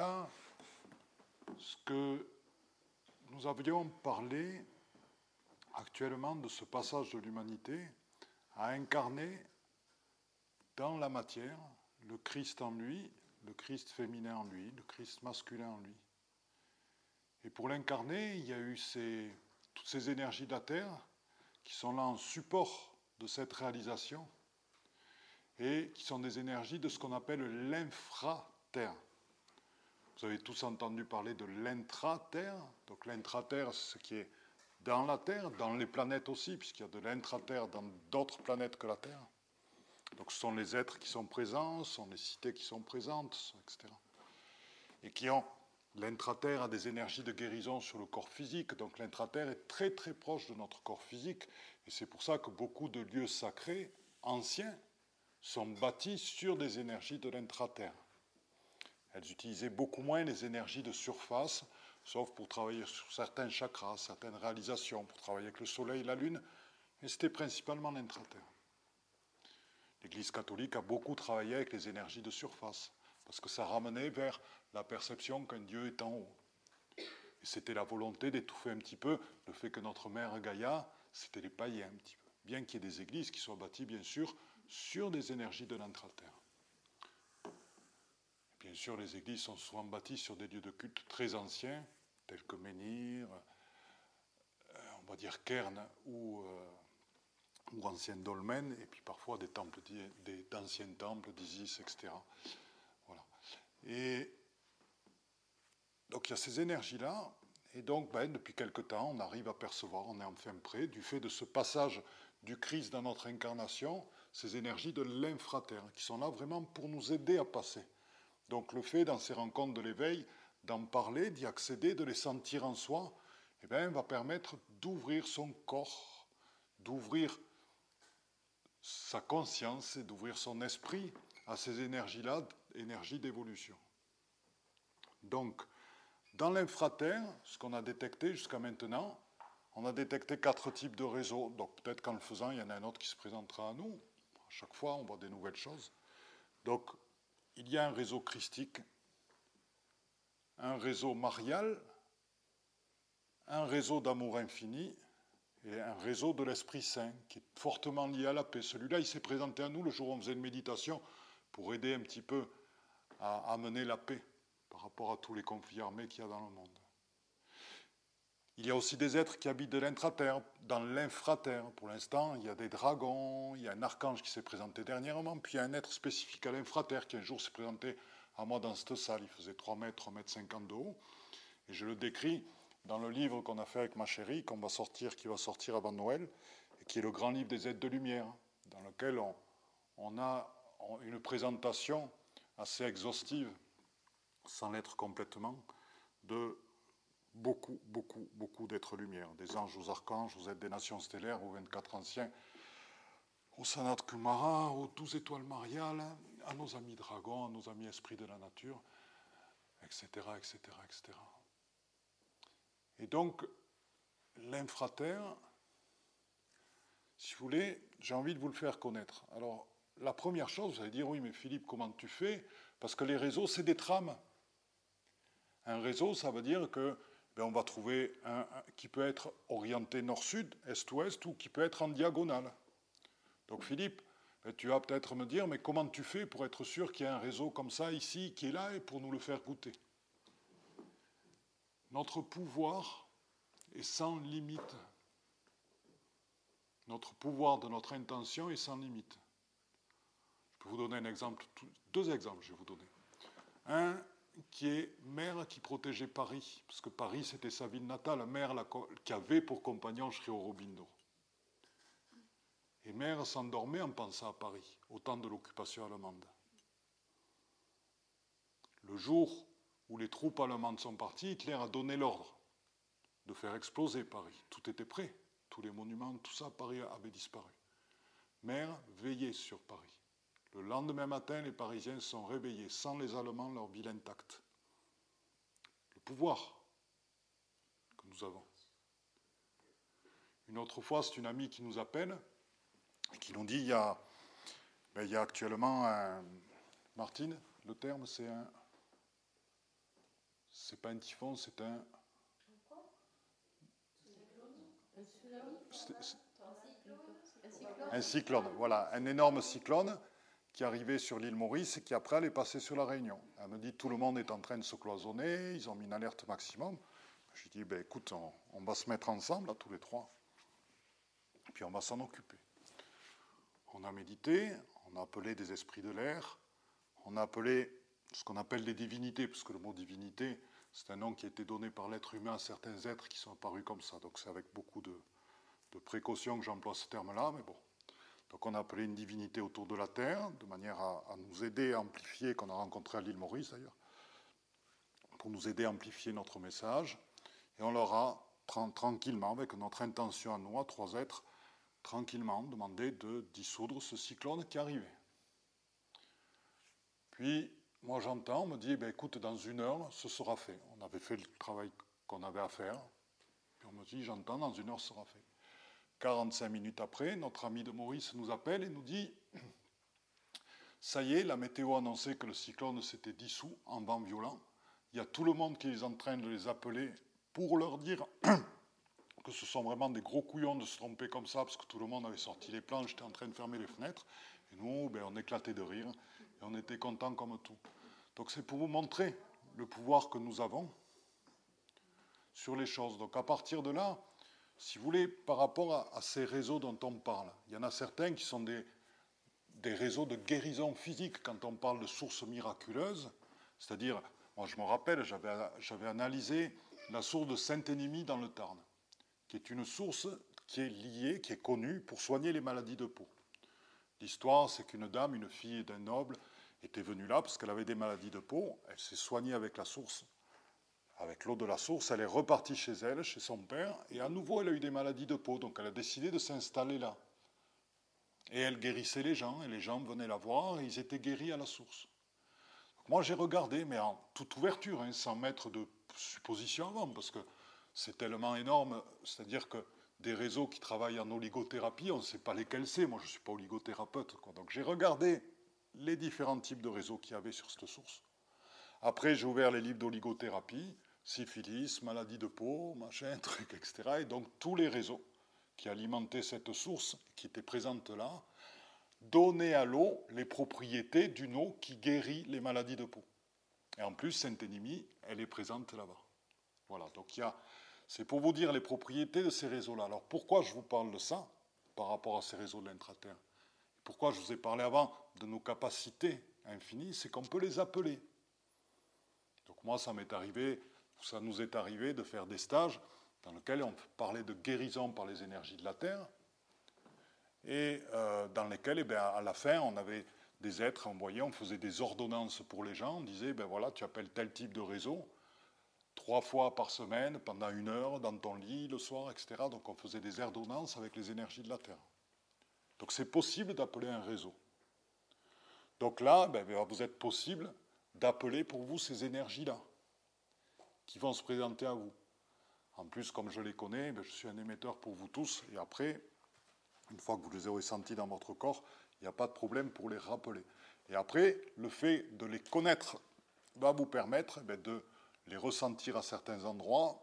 Là, ce que nous avions parlé actuellement de ce passage de l'humanité à incarner dans la matière le Christ en lui, le Christ féminin en lui, le Christ masculin en lui. Et pour l'incarner, il y a eu toutes ces énergies de la Terre qui sont là en support de cette réalisation et qui sont des énergies de ce qu'on appelle l'infraterre. Vous avez tous entendu parler de l'intraterre. Donc l'intraterre, c'est ce qui est dans la Terre, dans les planètes aussi, puisqu'il y a de l'intraterre dans d'autres planètes que la Terre. Donc ce sont les êtres qui sont présents, ce sont les cités qui sont présentes, etc. Et qui ont L'intraterre a des énergies de guérison sur le corps physique, donc l'intraterre est très très proche de notre corps physique, et c'est pour ça que beaucoup de lieux sacrés anciens sont bâtis sur des énergies de l'intraterre. Elles utilisaient beaucoup moins les énergies de surface, sauf pour travailler sur certains chakras, certaines réalisations, pour travailler avec le soleil la lune, mais c'était principalement l'intraterre. L'Église catholique a beaucoup travaillé avec les énergies de surface parce que ça ramenait vers la perception qu'un Dieu est en haut. Et c'était la volonté d'étouffer un petit peu le fait que notre mère Gaïa, c'était les païens un petit peu. Bien qu'il y ait des églises qui soient bâties, bien sûr, sur des énergies de l'intraterre. Bien sûr, les églises sont souvent bâties sur des lieux de culte très anciens, tels que Menhir, euh, on va dire Kern ou, euh, ou ancienne dolmen, et puis parfois des temples, d'anciens temples d'Isis, etc. Et donc il y a ces énergies-là, et donc ben, depuis quelque temps, on arrive à percevoir, on est enfin prêt, du fait de ce passage du Christ dans notre incarnation, ces énergies de l'infraterre, qui sont là vraiment pour nous aider à passer. Donc le fait, dans ces rencontres de l'éveil, d'en parler, d'y accéder, de les sentir en soi, eh bien, va permettre d'ouvrir son corps, d'ouvrir sa conscience et d'ouvrir son esprit à ces énergies-là, énergies d'évolution. Donc, dans l'infraterre, ce qu'on a détecté jusqu'à maintenant, on a détecté quatre types de réseaux. Donc peut-être qu'en le faisant, il y en a un autre qui se présentera à nous. À chaque fois, on voit des nouvelles choses. Donc, il y a un réseau christique, un réseau marial, un réseau d'amour infini et un réseau de l'Esprit Saint qui est fortement lié à la paix. Celui-là, il s'est présenté à nous le jour où on faisait une méditation pour aider un petit peu à amener la paix par rapport à tous les conflits armés qu'il y a dans le monde. Il y a aussi des êtres qui habitent de l'intraterre, dans l'infraterre. Pour l'instant, il y a des dragons, il y a un archange qui s'est présenté dernièrement, puis il y a un être spécifique à l'infraterre qui un jour s'est présenté à moi dans cette salle. Il faisait 3 mètres, 3 mètres 50 de haut. Et je le décris dans le livre qu'on a fait avec ma chérie, qu'on va sortir, qui va sortir avant Noël, et qui est le grand livre des êtres de lumière, dans lequel on, on a une présentation assez exhaustive, sans l'être complètement, de beaucoup, beaucoup, beaucoup d'êtres lumière, des anges aux archanges, aux êtres des nations stellaires, aux 24 anciens, au Sanat Kumara, aux 12 étoiles mariales, à nos amis dragons, à nos amis esprits de la nature, etc., etc., etc. Et donc, l'infraterre, si vous voulez, j'ai envie de vous le faire connaître. Alors, la première chose, vous allez dire, oui, mais Philippe, comment tu fais? Parce que les réseaux, c'est des trames. Un réseau, ça veut dire que ben, on va trouver un, qui peut être orienté nord-sud, est-ouest, ou qui peut être en diagonale. Donc Philippe, ben, tu vas peut-être me dire, mais comment tu fais pour être sûr qu'il y a un réseau comme ça ici, qui est là, et pour nous le faire goûter? Notre pouvoir est sans limite. Notre pouvoir de notre intention est sans limite. Je peux vous donner un exemple, deux exemples, je vais vous donner. Un qui est mère qui protégeait Paris, parce que Paris c'était sa ville natale, mère qui avait pour compagnon Sri Aurobindo. Et mère s'endormait en pensant à Paris, au temps de l'occupation allemande. Le jour où les troupes allemandes sont parties, Hitler a donné l'ordre de faire exploser Paris. Tout était prêt, tous les monuments, tout ça, Paris avait disparu. Mère veillait sur Paris. Le lendemain matin, les Parisiens sont réveillés sans les Allemands, leur ville intacte. Le pouvoir que nous avons. Une autre fois, c'est une amie qui nous appelle et qui nous dit il y a, ben, il y a actuellement un. Martine, le terme, c'est un. C'est pas un typhon, c'est un. Un cyclone, voilà, un énorme cyclone qui arrivait sur l'île Maurice et qui après allait passer sur la Réunion. Elle me dit tout le monde est en train de se cloisonner, ils ont mis une alerte maximum. Je lui dis ben, écoute, on, va se mettre ensemble, tous les trois, et puis on va s'en occuper. On a médité, on a appelé des esprits de l'air, on a appelé ce qu'on appelle des divinités, parce que le mot divinité, c'est un nom qui a été donné par l'être humain à certains êtres qui sont apparus comme ça. Donc c'est avec beaucoup de, de précaution que j'emploie ce terme-là, mais bon. Donc on a appelé une divinité autour de la Terre, de manière à, nous aider à amplifier, qu'on a rencontré à l'île Maurice d'ailleurs, pour nous aider à amplifier notre message. Et on leur a tranquillement, avec notre intention à nous, trois êtres, tranquillement demandé de dissoudre ce cyclone qui arrivait. Puis, moi j'entends, on me dit, ben, écoute, dans une heure, ce sera fait. On avait fait le travail qu'on avait à faire. Puis on me dit, j'entends, dans une heure, ce sera fait. 45 minutes après, notre ami de Maurice nous appelle et nous dit Ça y est, la météo a annoncé que le cyclone s'était dissous en vent violent. Il y a tout le monde qui est en train de les appeler pour leur dire que ce sont vraiment des gros couillons de se tromper comme ça, parce que tout le monde avait sorti les planches, j'étais en train de fermer les fenêtres. Et nous, ben, on éclatait de rire et on était contents comme tout. Donc c'est pour vous montrer le pouvoir que nous avons sur les choses. Donc à partir de là, si vous voulez, par rapport à, ces réseaux dont on parle, il y en a certains qui sont des, des réseaux de guérison physique quand on parle de sources miraculeuses. C'est-à-dire, moi je me rappelle, j'avais analysé la source de Saint-Énémie dans le Tarn, qui est une source qui est liée, qui est connue pour soigner les maladies de peau. L'histoire, c'est qu'une dame, une fille d'un noble, était venue là parce qu'elle avait des maladies de peau. Elle s'est soignée avec la source avec l'eau de la source, elle est repartie chez elle, chez son père, et à nouveau elle a eu des maladies de peau, donc elle a décidé de s'installer là. Et elle guérissait les gens, et les gens venaient la voir, et ils étaient guéris à la source. moi j'ai regardé, mais en toute ouverture, hein, sans mettre de supposition avant, parce que c'est tellement énorme, c'est-à-dire que des réseaux qui travaillent en oligothérapie, on ne sait pas lesquels c'est, moi je ne suis pas oligothérapeute, donc j'ai regardé les différents types de réseaux qu'il y avait sur cette source. Après, j'ai ouvert les livres d'oligothérapie, syphilis, maladie de peau, machin, truc, etc. Et donc tous les réseaux qui alimentaient cette source, qui était présente là, donnaient à l'eau les propriétés d'une eau qui guérit les maladies de peau. Et en plus, Saint-Énimie, elle est présente là-bas. Voilà, donc il y a, c'est pour vous dire les propriétés de ces réseaux-là. Alors pourquoi je vous parle de ça par rapport à ces réseaux de l'intraterre? Pourquoi je vous ai parlé avant de nos capacités infinies? C'est qu'on peut les appeler. Donc moi, ça m'est arrivé ça nous est arrivé de faire des stages dans lesquels on parlait de guérison par les énergies de la Terre, et euh, dans lesquels, eh à la fin, on avait des êtres envoyés, on faisait des ordonnances pour les gens, on disait, ben voilà, tu appelles tel type de réseau, trois fois par semaine, pendant une heure, dans ton lit, le soir, etc. Donc on faisait des ordonnances avec les énergies de la Terre. Donc c'est possible d'appeler un réseau. Donc là, ben, vous êtes possible d'appeler pour vous ces énergies-là qui vont se présenter à vous. En plus, comme je les connais, ben, je suis un émetteur pour vous tous, et après, une fois que vous les aurez sentis dans votre corps, il n'y a pas de problème pour les rappeler. Et après, le fait de les connaître va vous permettre ben, de les ressentir à certains endroits,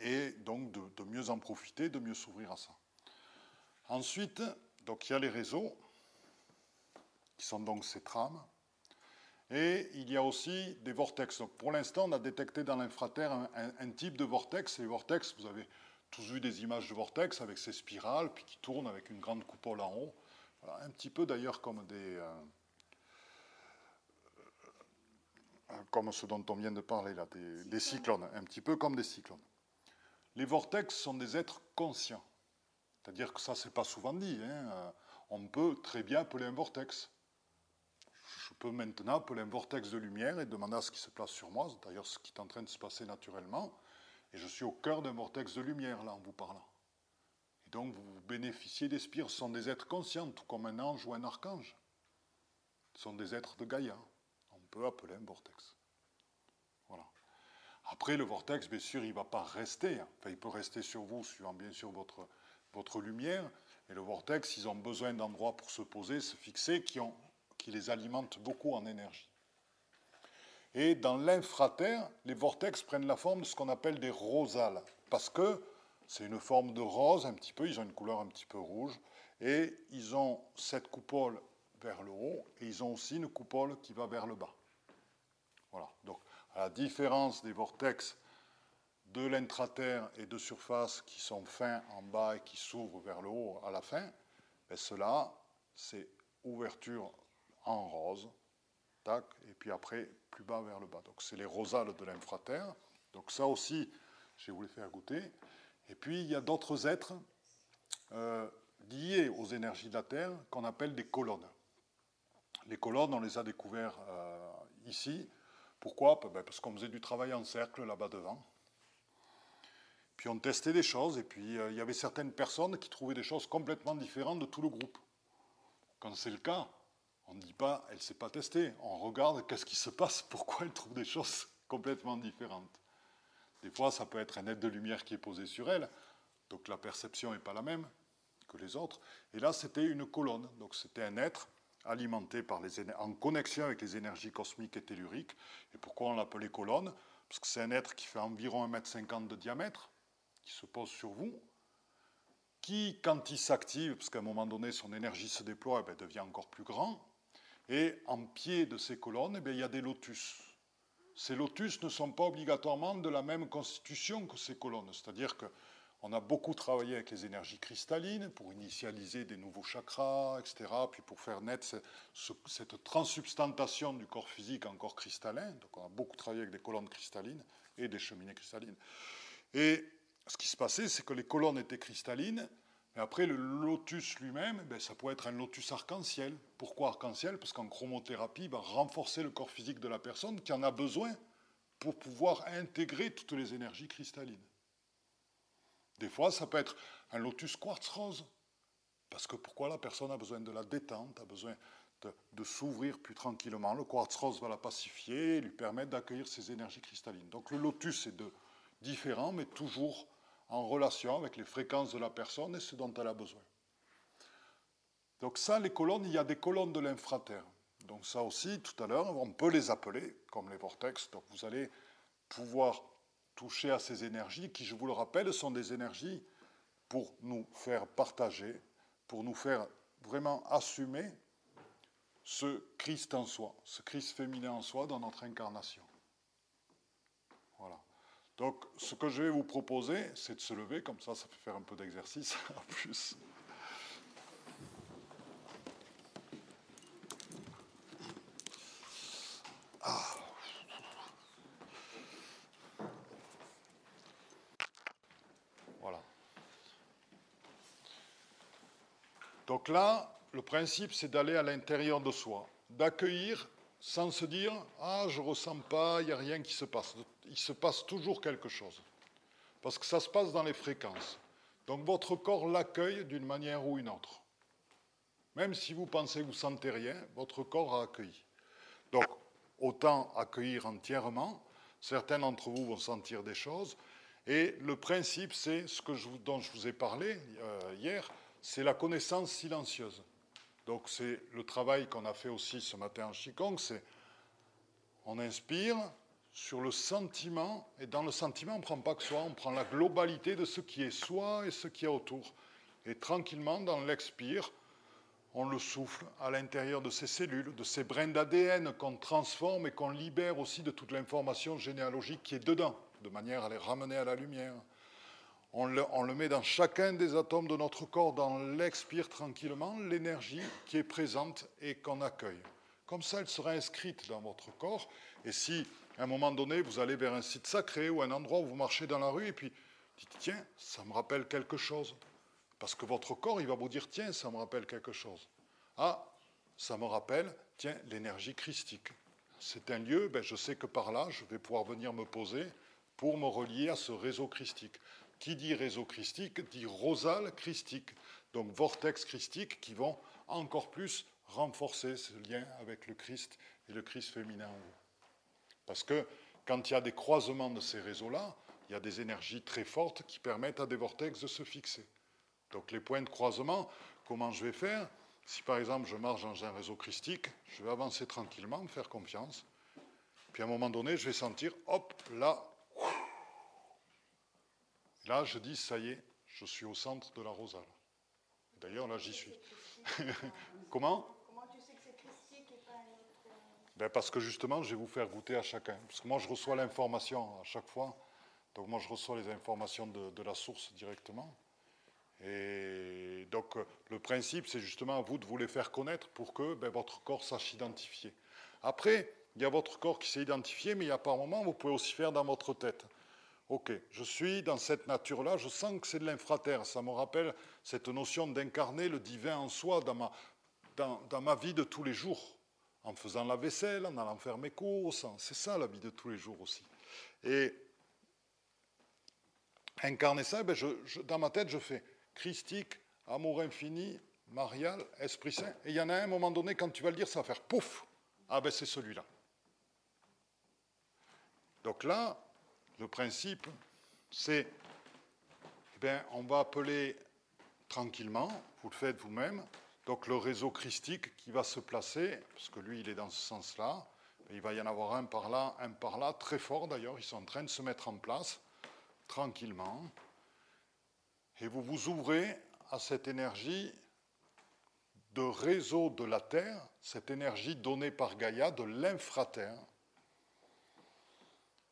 et donc de, de mieux en profiter, de mieux s'ouvrir à ça. Ensuite, donc il y a les réseaux, qui sont donc ces trames. Et il y a aussi des vortex. pour l'instant, on a détecté dans l'infraterre un, type de vortex. Les vortex, vous avez tous vu des images de vortex avec ces spirales, puis qui tournent avec une grande coupole en haut. un petit peu d'ailleurs comme des. Euh, euh, comme ce dont on vient de parler là, des, cyclones, un petit peu comme des cyclones. Les vortex sont des êtres conscients. C'est-à-dire que ça, c'est pas souvent dit. Hein. Euh, on peut très bien appeler un vortex je peux maintenant appeler un vortex de lumière et demander à ce qui se place sur moi, d'ailleurs ce qui est en train de se passer naturellement, et je suis au cœur d'un vortex de lumière là en vous parlant. Et donc vous bénéficiez des spires, ce sont des êtres conscients, tout comme un ange ou un archange. Ce sont des êtres de Gaïa. On peut appeler un vortex. Voilà. Après, le vortex, bien sûr, il ne va pas rester. Enfin, il peut rester sur vous, suivant bien sûr votre, votre lumière. Et le vortex, ils ont besoin d'endroits pour se poser, se fixer, qui ont qui les alimente beaucoup en énergie. Et dans l'infraterre, les vortex prennent la forme de ce qu'on appelle des rosales, parce que c'est une forme de rose un petit peu, ils ont une couleur un petit peu rouge, et ils ont cette coupole vers le haut, et ils ont aussi une coupole qui va vers le bas. Voilà. Donc, à la différence des vortex de l'intraterre et de surface qui sont fins en bas et qui s'ouvrent vers le haut à la fin, ben cela, c'est ouverture en rose, tac, et puis après plus bas vers le bas. Donc c'est les rosales de l'infraterre. Donc ça aussi, je les faire goûter. Et puis il y a d'autres êtres euh, liés aux énergies de la Terre qu'on appelle des colonnes. Les colonnes, on les a découvertes euh, ici. Pourquoi? Ben, Parce qu'on faisait du travail en cercle là-bas devant. Puis on testait des choses, et puis euh, il y avait certaines personnes qui trouvaient des choses complètement différentes de tout le groupe. Quand c'est le cas, on ne dit pas, elle ne s'est pas testée. On regarde qu'est-ce qui se passe, pourquoi elle trouve des choses complètement différentes. Des fois, ça peut être un aide de lumière qui est posé sur elle, donc la perception n'est pas la même que les autres. Et là, c'était une colonne, donc c'était un être alimenté par les en connexion avec les énergies cosmiques et telluriques. Et pourquoi on l'appelait colonne? Parce que c'est un être qui fait environ 1,50 m de diamètre, qui se pose sur vous, qui, quand il s'active, parce qu'à un moment donné, son énergie se déploie, eh devient encore plus grand, et en pied de ces colonnes, eh il y a des lotus. Ces lotus ne sont pas obligatoirement de la même constitution que ces colonnes, c'est-à-dire qu'on a beaucoup travaillé avec les énergies cristallines pour initialiser des nouveaux chakras, etc., puis pour faire naître cette transsubstantation du corps physique en corps cristallin. Donc on a beaucoup travaillé avec des colonnes cristallines et des cheminées cristallines. Et ce qui se passait, c'est que les colonnes étaient cristallines, mais après, le lotus lui-même, ben, ça pourrait être un lotus arc-en-ciel. Pourquoi arc-en-ciel? Parce qu'en chromothérapie, va renforcer le corps physique de la personne qui en a besoin pour pouvoir intégrer toutes les énergies cristallines. Des fois, ça peut être un lotus quartz rose. Parce que pourquoi la personne a besoin de la détente, a besoin de, s'ouvrir plus tranquillement? Le quartz rose va la pacifier et lui permettre d'accueillir ces énergies cristallines. Donc le lotus est de, différent, mais toujours en relation avec les fréquences de la personne et ce dont elle a besoin. Donc ça, les colonnes, il y a des colonnes de l'infraterre. Donc ça aussi, tout à l'heure, on peut les appeler comme les vortex. Donc vous allez pouvoir toucher à ces énergies qui, je vous le rappelle, sont des énergies pour nous faire partager, pour nous faire vraiment assumer ce Christ en soi, ce Christ féminin en soi dans notre incarnation. Donc, ce que je vais vous proposer, c'est de se lever, comme ça, ça fait faire un peu d'exercice en plus. Ah. Voilà. Donc là, le principe, c'est d'aller à l'intérieur de soi, d'accueillir sans se dire Ah, je ressens pas, il n'y a rien qui se passe. Il se passe toujours quelque chose. Parce que ça se passe dans les fréquences. Donc votre corps l'accueille d'une manière ou une autre. Même si vous pensez que vous sentez rien, votre corps a accueilli. Donc, autant accueillir entièrement. Certains d'entre vous vont sentir des choses. Et le principe, c'est ce dont je vous ai parlé euh, hier, c'est la connaissance silencieuse. Donc c'est le travail qu'on a fait aussi ce matin en Qigong, c'est on inspire sur le sentiment, et dans le sentiment, on ne prend pas que soi, on prend la globalité de ce qui est soi et ce qui est autour. Et tranquillement, dans l'expire, on le souffle à l'intérieur de ces cellules, de ces brins d'ADN qu'on transforme et qu'on libère aussi de toute l'information généalogique qui est dedans, de manière à les ramener à la lumière on le, met dans chacun des atomes de notre corps, dans l'expire tranquillement, l'énergie qui est présente et qu'on accueille. Comme ça, elle sera inscrite dans votre corps. Et si, à un moment donné, vous allez vers un site sacré ou un endroit où vous marchez dans la rue et puis dites, tiens, ça me rappelle quelque chose. Parce que votre corps, il va vous dire, tiens, ça me rappelle quelque chose. Ah, ça me rappelle, tiens, l'énergie christique. C'est un lieu, ben, je sais que par là, je vais pouvoir venir me poser pour me relier à ce réseau christique. Qui dit réseau christique dit rosale christique, donc vortex christique qui vont encore plus renforcer ce lien avec le Christ et le Christ féminin en vous. Parce que quand il y a des croisements de ces réseaux-là, il y a des énergies très fortes qui permettent à des vortex de se fixer. Donc les points de croisement, comment je vais faire? Si par exemple je marche dans un réseau christique, je vais avancer tranquillement, me faire confiance, puis à un moment donné, je vais sentir, hop, là. Là, je dis, ça y est, je suis au centre de la rosale. D'ailleurs, là, j'y suis. Comment Comment tu sais que c'est christique et pas un autre... Euh, ben Parce que justement, je vais vous faire goûter à chacun. Parce que moi, je reçois l'information à chaque fois. Donc moi, je reçois les informations de, la source directement. Et donc, le principe, c'est justement à vous de vous les faire connaître pour que ben, votre corps sache identifier. Après, il y a votre corps qui sait identifier, mais il y a par moment, vous pouvez aussi faire dans votre tête. Ok, je suis dans cette nature-là, je sens que c'est de l'infraterre. Ça me rappelle cette notion d'incarner le divin en soi dans ma, dans ma vie de tous les jours, en faisant la vaisselle, en allant faire mes courses. C'est ça la vie de tous les jours aussi. Et incarner ça, ben dans ma tête, je fais christique, amour infini, marial, Esprit Saint. Et il y en a un, moment donné, quand tu vas le dire, ça va faire pouf. Ah ben c'est celui-là. Donc là, le principe, c'est, eh bien, on va appeler tranquillement, vous le faites vous-même, donc le réseau christique qui va se placer, parce que lui, il est dans ce sens-là, il va y en avoir un par là, un par là, très fort d'ailleurs, ils sont en train de se mettre en place tranquillement, et vous vous ouvrez à cette énergie de réseau de la Terre, cette énergie donnée par Gaïa de l'infraterre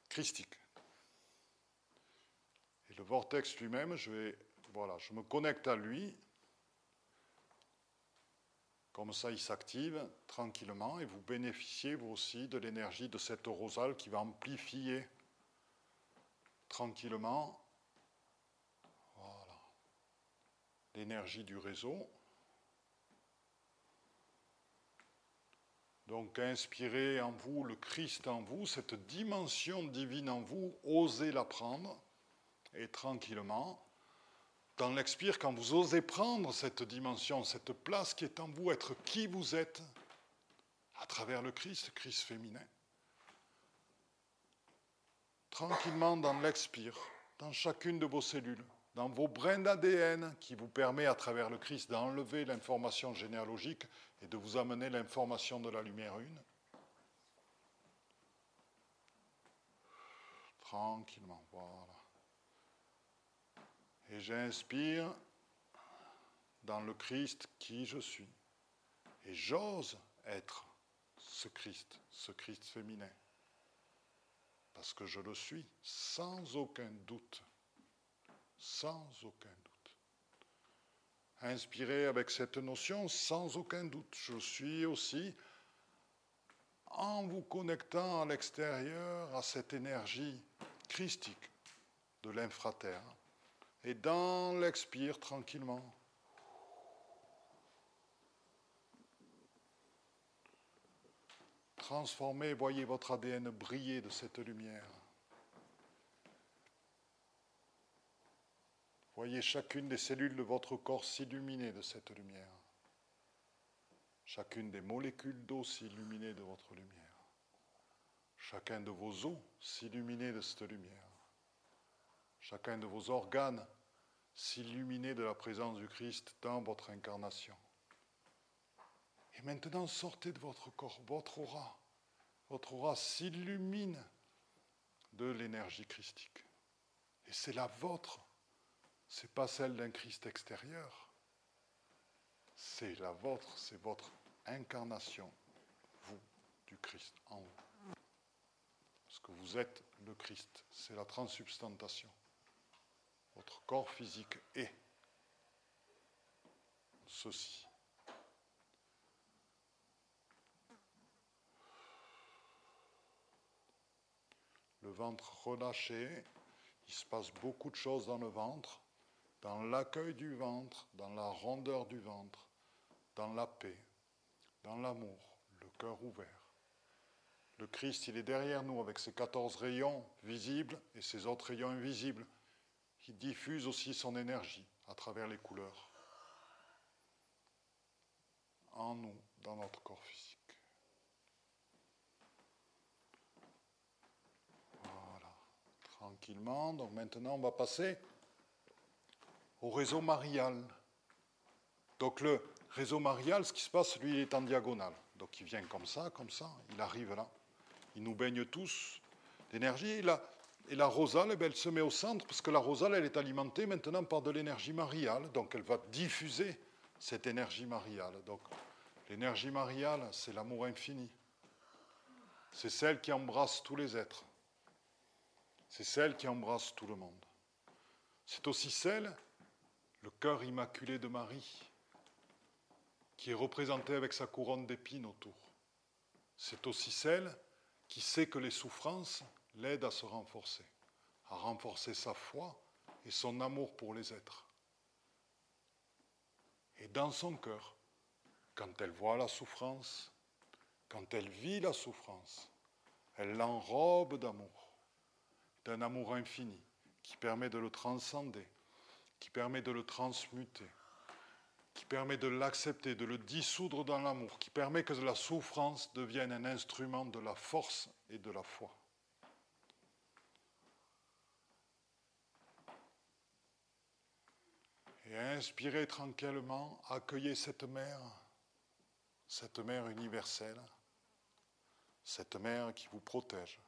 christique. Et le vortex lui-même, je vais, voilà, je me connecte à lui, comme ça il s'active tranquillement, et vous bénéficiez vous aussi de l'énergie de cette rosale qui va amplifier tranquillement l'énergie du réseau. Donc inspirez en vous le Christ en vous, cette dimension divine en vous, osez la prendre et tranquillement. Dans l'expire, quand vous osez prendre cette dimension, cette place qui est en vous, être qui vous êtes, à travers le Christ, Christ féminin, tranquillement dans l'expire, dans chacune de vos cellules, dans vos brins d'ADN qui vous permet à travers le Christ d'enlever l'information généalogique et de vous amener l'information de la lumière une. Tranquillement, voilà. Et j'inspire dans le Christ qui je suis. Et j'ose être ce Christ, ce Christ féminin parce que je le suis, sans aucun doute. Sans aucun doute. Inspiré avec cette notion, sans aucun doute, je suis aussi, en vous connectant à l'extérieur, à cette énergie christique de l'infraterre, et dans l'expire tranquillement, Transformez, voyez votre ADN briller de cette lumière. Voyez chacune des cellules de votre corps s'illuminer de cette lumière. Chacune des molécules d'eau s'illuminer de votre lumière. Chacun de vos os s'illuminer de cette lumière. Chacun de vos organes s'illuminer de la présence du Christ dans votre incarnation. Et maintenant, sortez de votre corps, votre aura. Votre aura s'illumine de l'énergie christique. Et c'est la vôtre. Ce n'est pas celle d'un Christ extérieur. C'est la vôtre, c'est votre incarnation, vous, du Christ en vous. Parce que vous êtes le Christ, c'est la transsubstantation. Votre corps physique est ceci. le ventre relâché, il se passe beaucoup de choses dans le ventre, dans l'accueil du ventre, dans la rondeur du ventre, dans la paix, dans l'amour, le cœur ouvert. Le Christ, il est derrière nous avec ses 14 rayons visibles et ses autres rayons invisibles. Qui diffusent aussi son énergie à travers les couleurs en nous, dans notre corps physique. tranquillement. Donc maintenant, on va passer au réseau marial. Donc le réseau marial, ce qui se passe, lui, il est en diagonale. Donc il vient comme ça, comme ça, il arrive là. il nous baigne tous d'énergie. Et la, et la rosale, eh elle se met au centre parce que la rosale, elle est alimentée maintenant par de l'énergie mariale, donc elle va diffuser cette énergie mariale. Donc l'énergie mariale, c'est l'amour infini. C'est celle qui embrasse tous les êtres. C'est celle qui embrasse tout le monde. C'est aussi celle, le cœur immaculé de Marie, qui est représenté avec sa couronne d'épines autour. C'est aussi celle qui sait que les souffrances l'aident à se renforcer, à renforcer sa foi et son amour pour les êtres. Et dans son cœur, quand elle voit la souffrance, quand elle vit la souffrance, elle l'enrobe d'amour, d'un amour infini qui permet de le transcender, qui permet de le transmuter, qui permet de l'accepter, de le dissoudre dans l'amour, qui permet que la souffrance devienne un instrument de la force et de la foi. Inspirez tranquillement, accueillez cette mère, cette mère universelle, cette mère qui vous protège.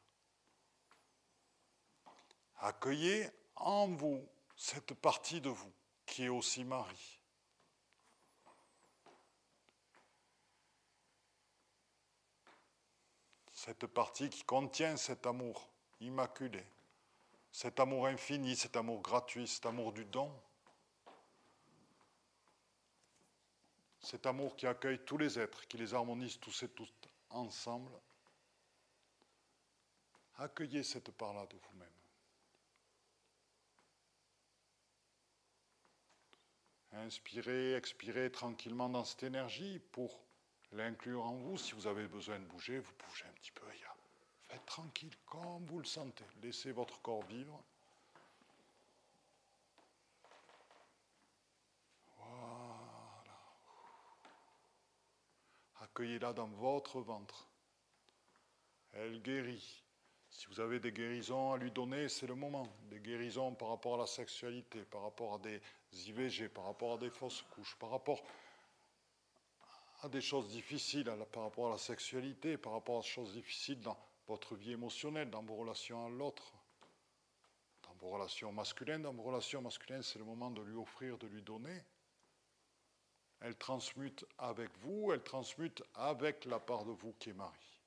Accueillez en vous cette partie de vous qui est aussi Marie. Cette partie qui contient cet amour immaculé, cet amour infini, cet amour gratuit, cet amour du don. Cet amour qui accueille tous les êtres, qui les harmonise tous et toutes ensemble. Accueillez cette part-là de vous-même. Inspirez, expirez tranquillement dans cette énergie pour l'inclure en vous. Si vous avez besoin de bouger, vous bougez un petit peu. Faites tranquille comme vous le sentez. Laissez votre corps vivre. Accueillez-la dans votre ventre. Elle guérit. Si vous avez des guérisons à lui donner, c'est le moment. Des guérisons par rapport à la sexualité, par rapport à des IVG, par rapport à des fausses couches, par rapport à des choses difficiles par rapport à la sexualité, par rapport à des choses difficiles dans votre vie émotionnelle, dans vos relations à l'autre, dans vos relations masculines. Dans vos relations masculines, c'est le moment de lui offrir, de lui donner. Elle transmute avec vous, elle transmute avec la part de vous qui est Marie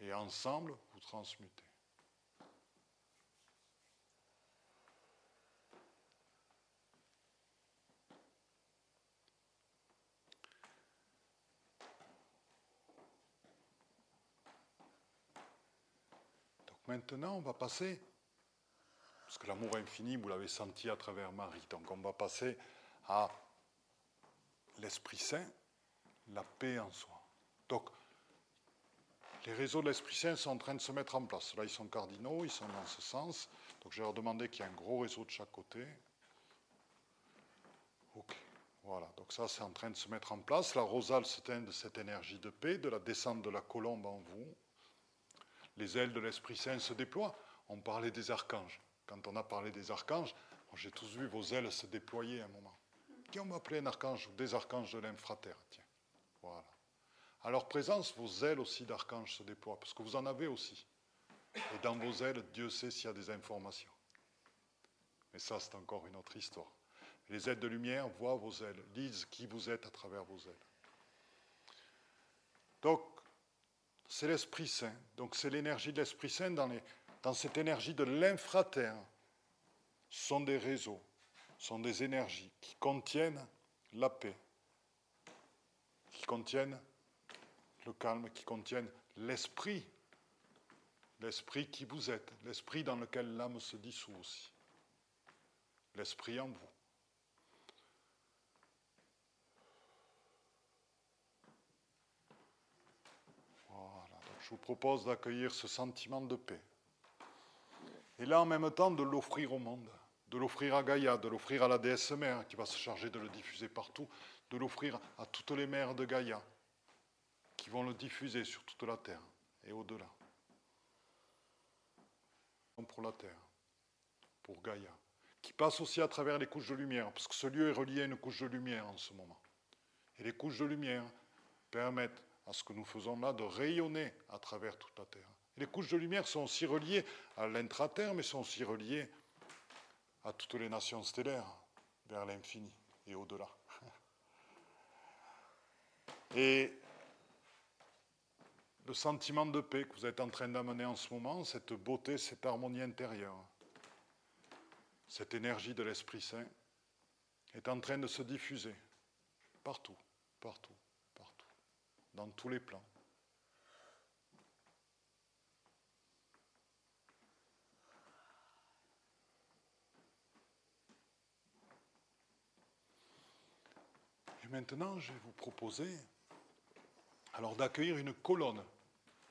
et ensemble, vous transmutez. Donc maintenant, on va passer, parce que l'amour infini, vous l'avez senti à travers Marie, donc on va passer à l'Esprit Saint, la paix en soi. Donc, les réseaux de l'Esprit Saint sont en train de se mettre en place. Là, ils sont cardinaux, ils sont dans ce sens. Donc, je vais leur demander qu'il y ait un gros réseau de chaque côté. OK. Voilà, donc ça, c'est en train de se mettre en place. La rosale se teint de cette énergie de paix, de la descente de la colombe en vous. Les ailes de l'Esprit Saint se déploient. On parlait des archanges. Quand on a parlé des archanges, j'ai tous vu vos ailes se déployer à un moment. Qui on m'appelait un archange ou des archanges de l'infratère Tiens, voilà. À leur présence, vos ailes aussi d'archange se déploient, parce que vous en avez aussi. Et dans vos ailes, Dieu sait s'il y a des informations. Mais ça, c'est encore une autre histoire. Les ailes de lumière voient vos ailes, lisent qui vous êtes à travers vos ailes. Donc, c'est l'Esprit Saint. Donc, c'est l'énergie de l'Esprit Saint dans, dans cette énergie de l'infraterre. Ce sont des réseaux, sont des énergies qui contiennent la paix, qui contiennent le calme qui contienne l'esprit, l'esprit qui vous êtes, l'esprit dans lequel l'âme se dissout aussi, l'esprit en vous. Voilà, je vous propose d'accueillir ce sentiment de paix. Et là, en même temps, de l'offrir au monde, de l'offrir à Gaïa, de l'offrir à la déesse mère qui va se charger de le diffuser partout, de l'offrir à toutes les mères de Gaïa, qui vont le diffuser sur toute la terre et au-delà. Pour la terre, pour Gaïa, qui passe aussi à travers les couches de lumière, parce que ce lieu est relié à une couche de lumière en ce moment. Et les couches de lumière permettent à ce que nous faisons là, de rayonner à travers toute la Terre. les couches de lumière sont aussi reliées à l'intra-terre, mais sont aussi reliées à toutes les nations stellaires, vers l'infini et au-delà. Et le sentiment de paix que vous êtes en train d'amener en ce moment, cette beauté, cette harmonie intérieure, cette énergie de l'Esprit Saint, est en train de se diffuser partout, partout, partout, dans tous les plans. Et maintenant, je vais vous proposer alors d'accueillir une colonne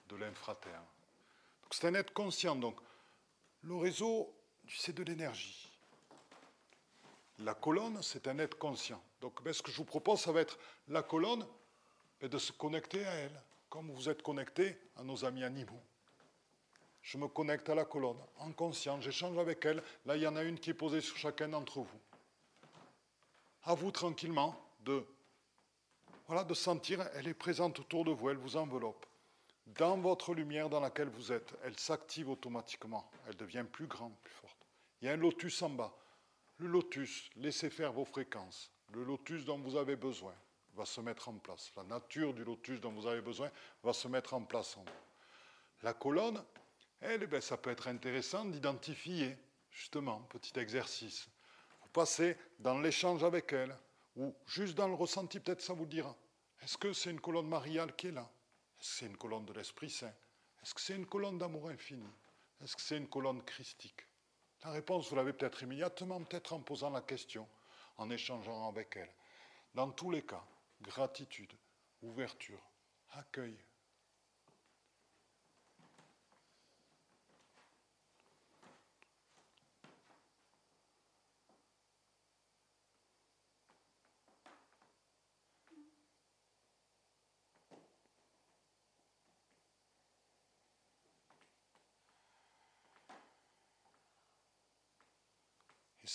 de l'infraterre. C'est un être conscient. Donc, le réseau, c'est de l'énergie. La colonne, c'est un être conscient. Donc, ben, ce que je vous propose, ça va être la colonne, ben, de se connecter à elle, comme vous êtes connecté à nos amis animaux. Je me connecte à la colonne, en conscience, j'échange avec elle. Là, il y en a une qui est posée sur chacun d'entre vous. À vous tranquillement de, voilà, de sentir, elle est présente autour de vous, elle vous enveloppe. Dans votre lumière dans laquelle vous êtes, elle s'active automatiquement, elle devient plus grande, plus forte. Il y a un lotus en bas. Le lotus, laissez faire vos fréquences. Le lotus dont vous avez besoin va se mettre en place. La nature du lotus dont vous avez besoin va se mettre en place en. La colonne, elle, eh ben, ça peut être intéressant d'identifier, justement, petit exercice. Vous passez dans l'échange avec elle, ou juste dans le ressenti, peut-être ça vous dira. Est-ce que c'est une colonne mariale qui est là? Est-ce que c'est une colonne de l'Esprit Saint? Est-ce que c'est une colonne d'amour infini? Est-ce que c'est une colonne christique? La réponse, vous l'avez peut-être immédiatement, peut-être en posant la question, en échangeant avec elle. Dans tous les cas, gratitude, ouverture, accueil,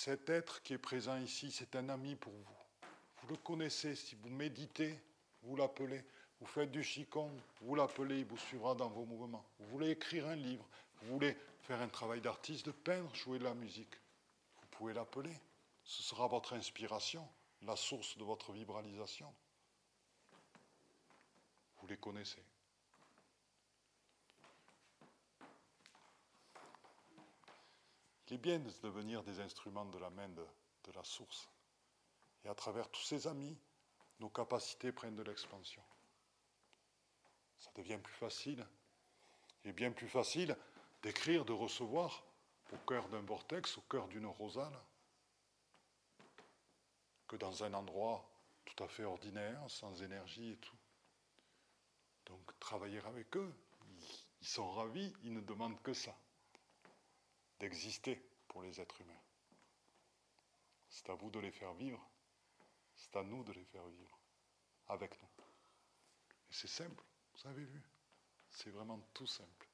cet être qui est présent ici, c'est un ami pour vous. Vous le connaissez, si vous méditez, vous l'appelez. Vous faites du Qigong, vous l'appelez, il vous suivra dans vos mouvements. Vous voulez écrire un livre, vous voulez faire un travail d'artiste, de peindre, jouer de la musique. Vous pouvez l'appeler. Ce sera votre inspiration, la source de votre vibralisation. Vous les connaissez. Il est bien de devenir des instruments de la main de, la source. Et à travers tous ces amis, nos capacités prennent de l'expansion. Ça devient plus facile. Il est bien plus facile d'écrire, de recevoir au cœur d'un vortex, au cœur d'une rosale, que dans un endroit tout à fait ordinaire, sans énergie et tout. Donc travailler avec eux, ils sont ravis, ils ne demandent que ça d'exister pour les êtres humains. C'est à vous de les faire vivre, c'est à nous de les faire vivre avec nous. Et c'est simple, vous avez vu, c'est vraiment tout simple.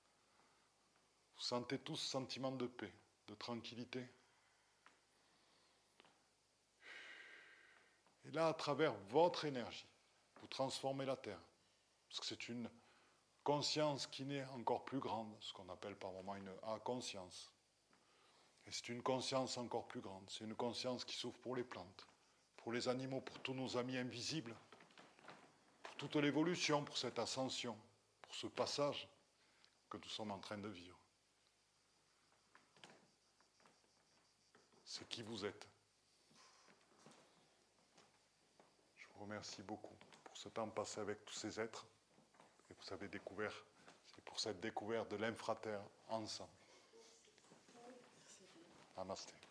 Vous sentez tous ce sentiment de paix, de tranquillité. Et là, à travers votre énergie, vous transformez la Terre. Parce que c'est une conscience qui naît encore plus grande, ce qu'on appelle par moment une A-conscience. Et c'est une conscience encore plus grande. C'est une conscience qui s'ouvre pour les plantes, pour les animaux, pour tous nos amis invisibles, pour toute l'évolution, pour cette ascension, pour ce passage que nous sommes en train de vivre. C'est qui vous êtes. Je vous remercie beaucoup pour ce temps passé avec tous ces êtres. Et vous avez découvert, c'est pour cette découverte de l'infraterre ensemble. Namaste.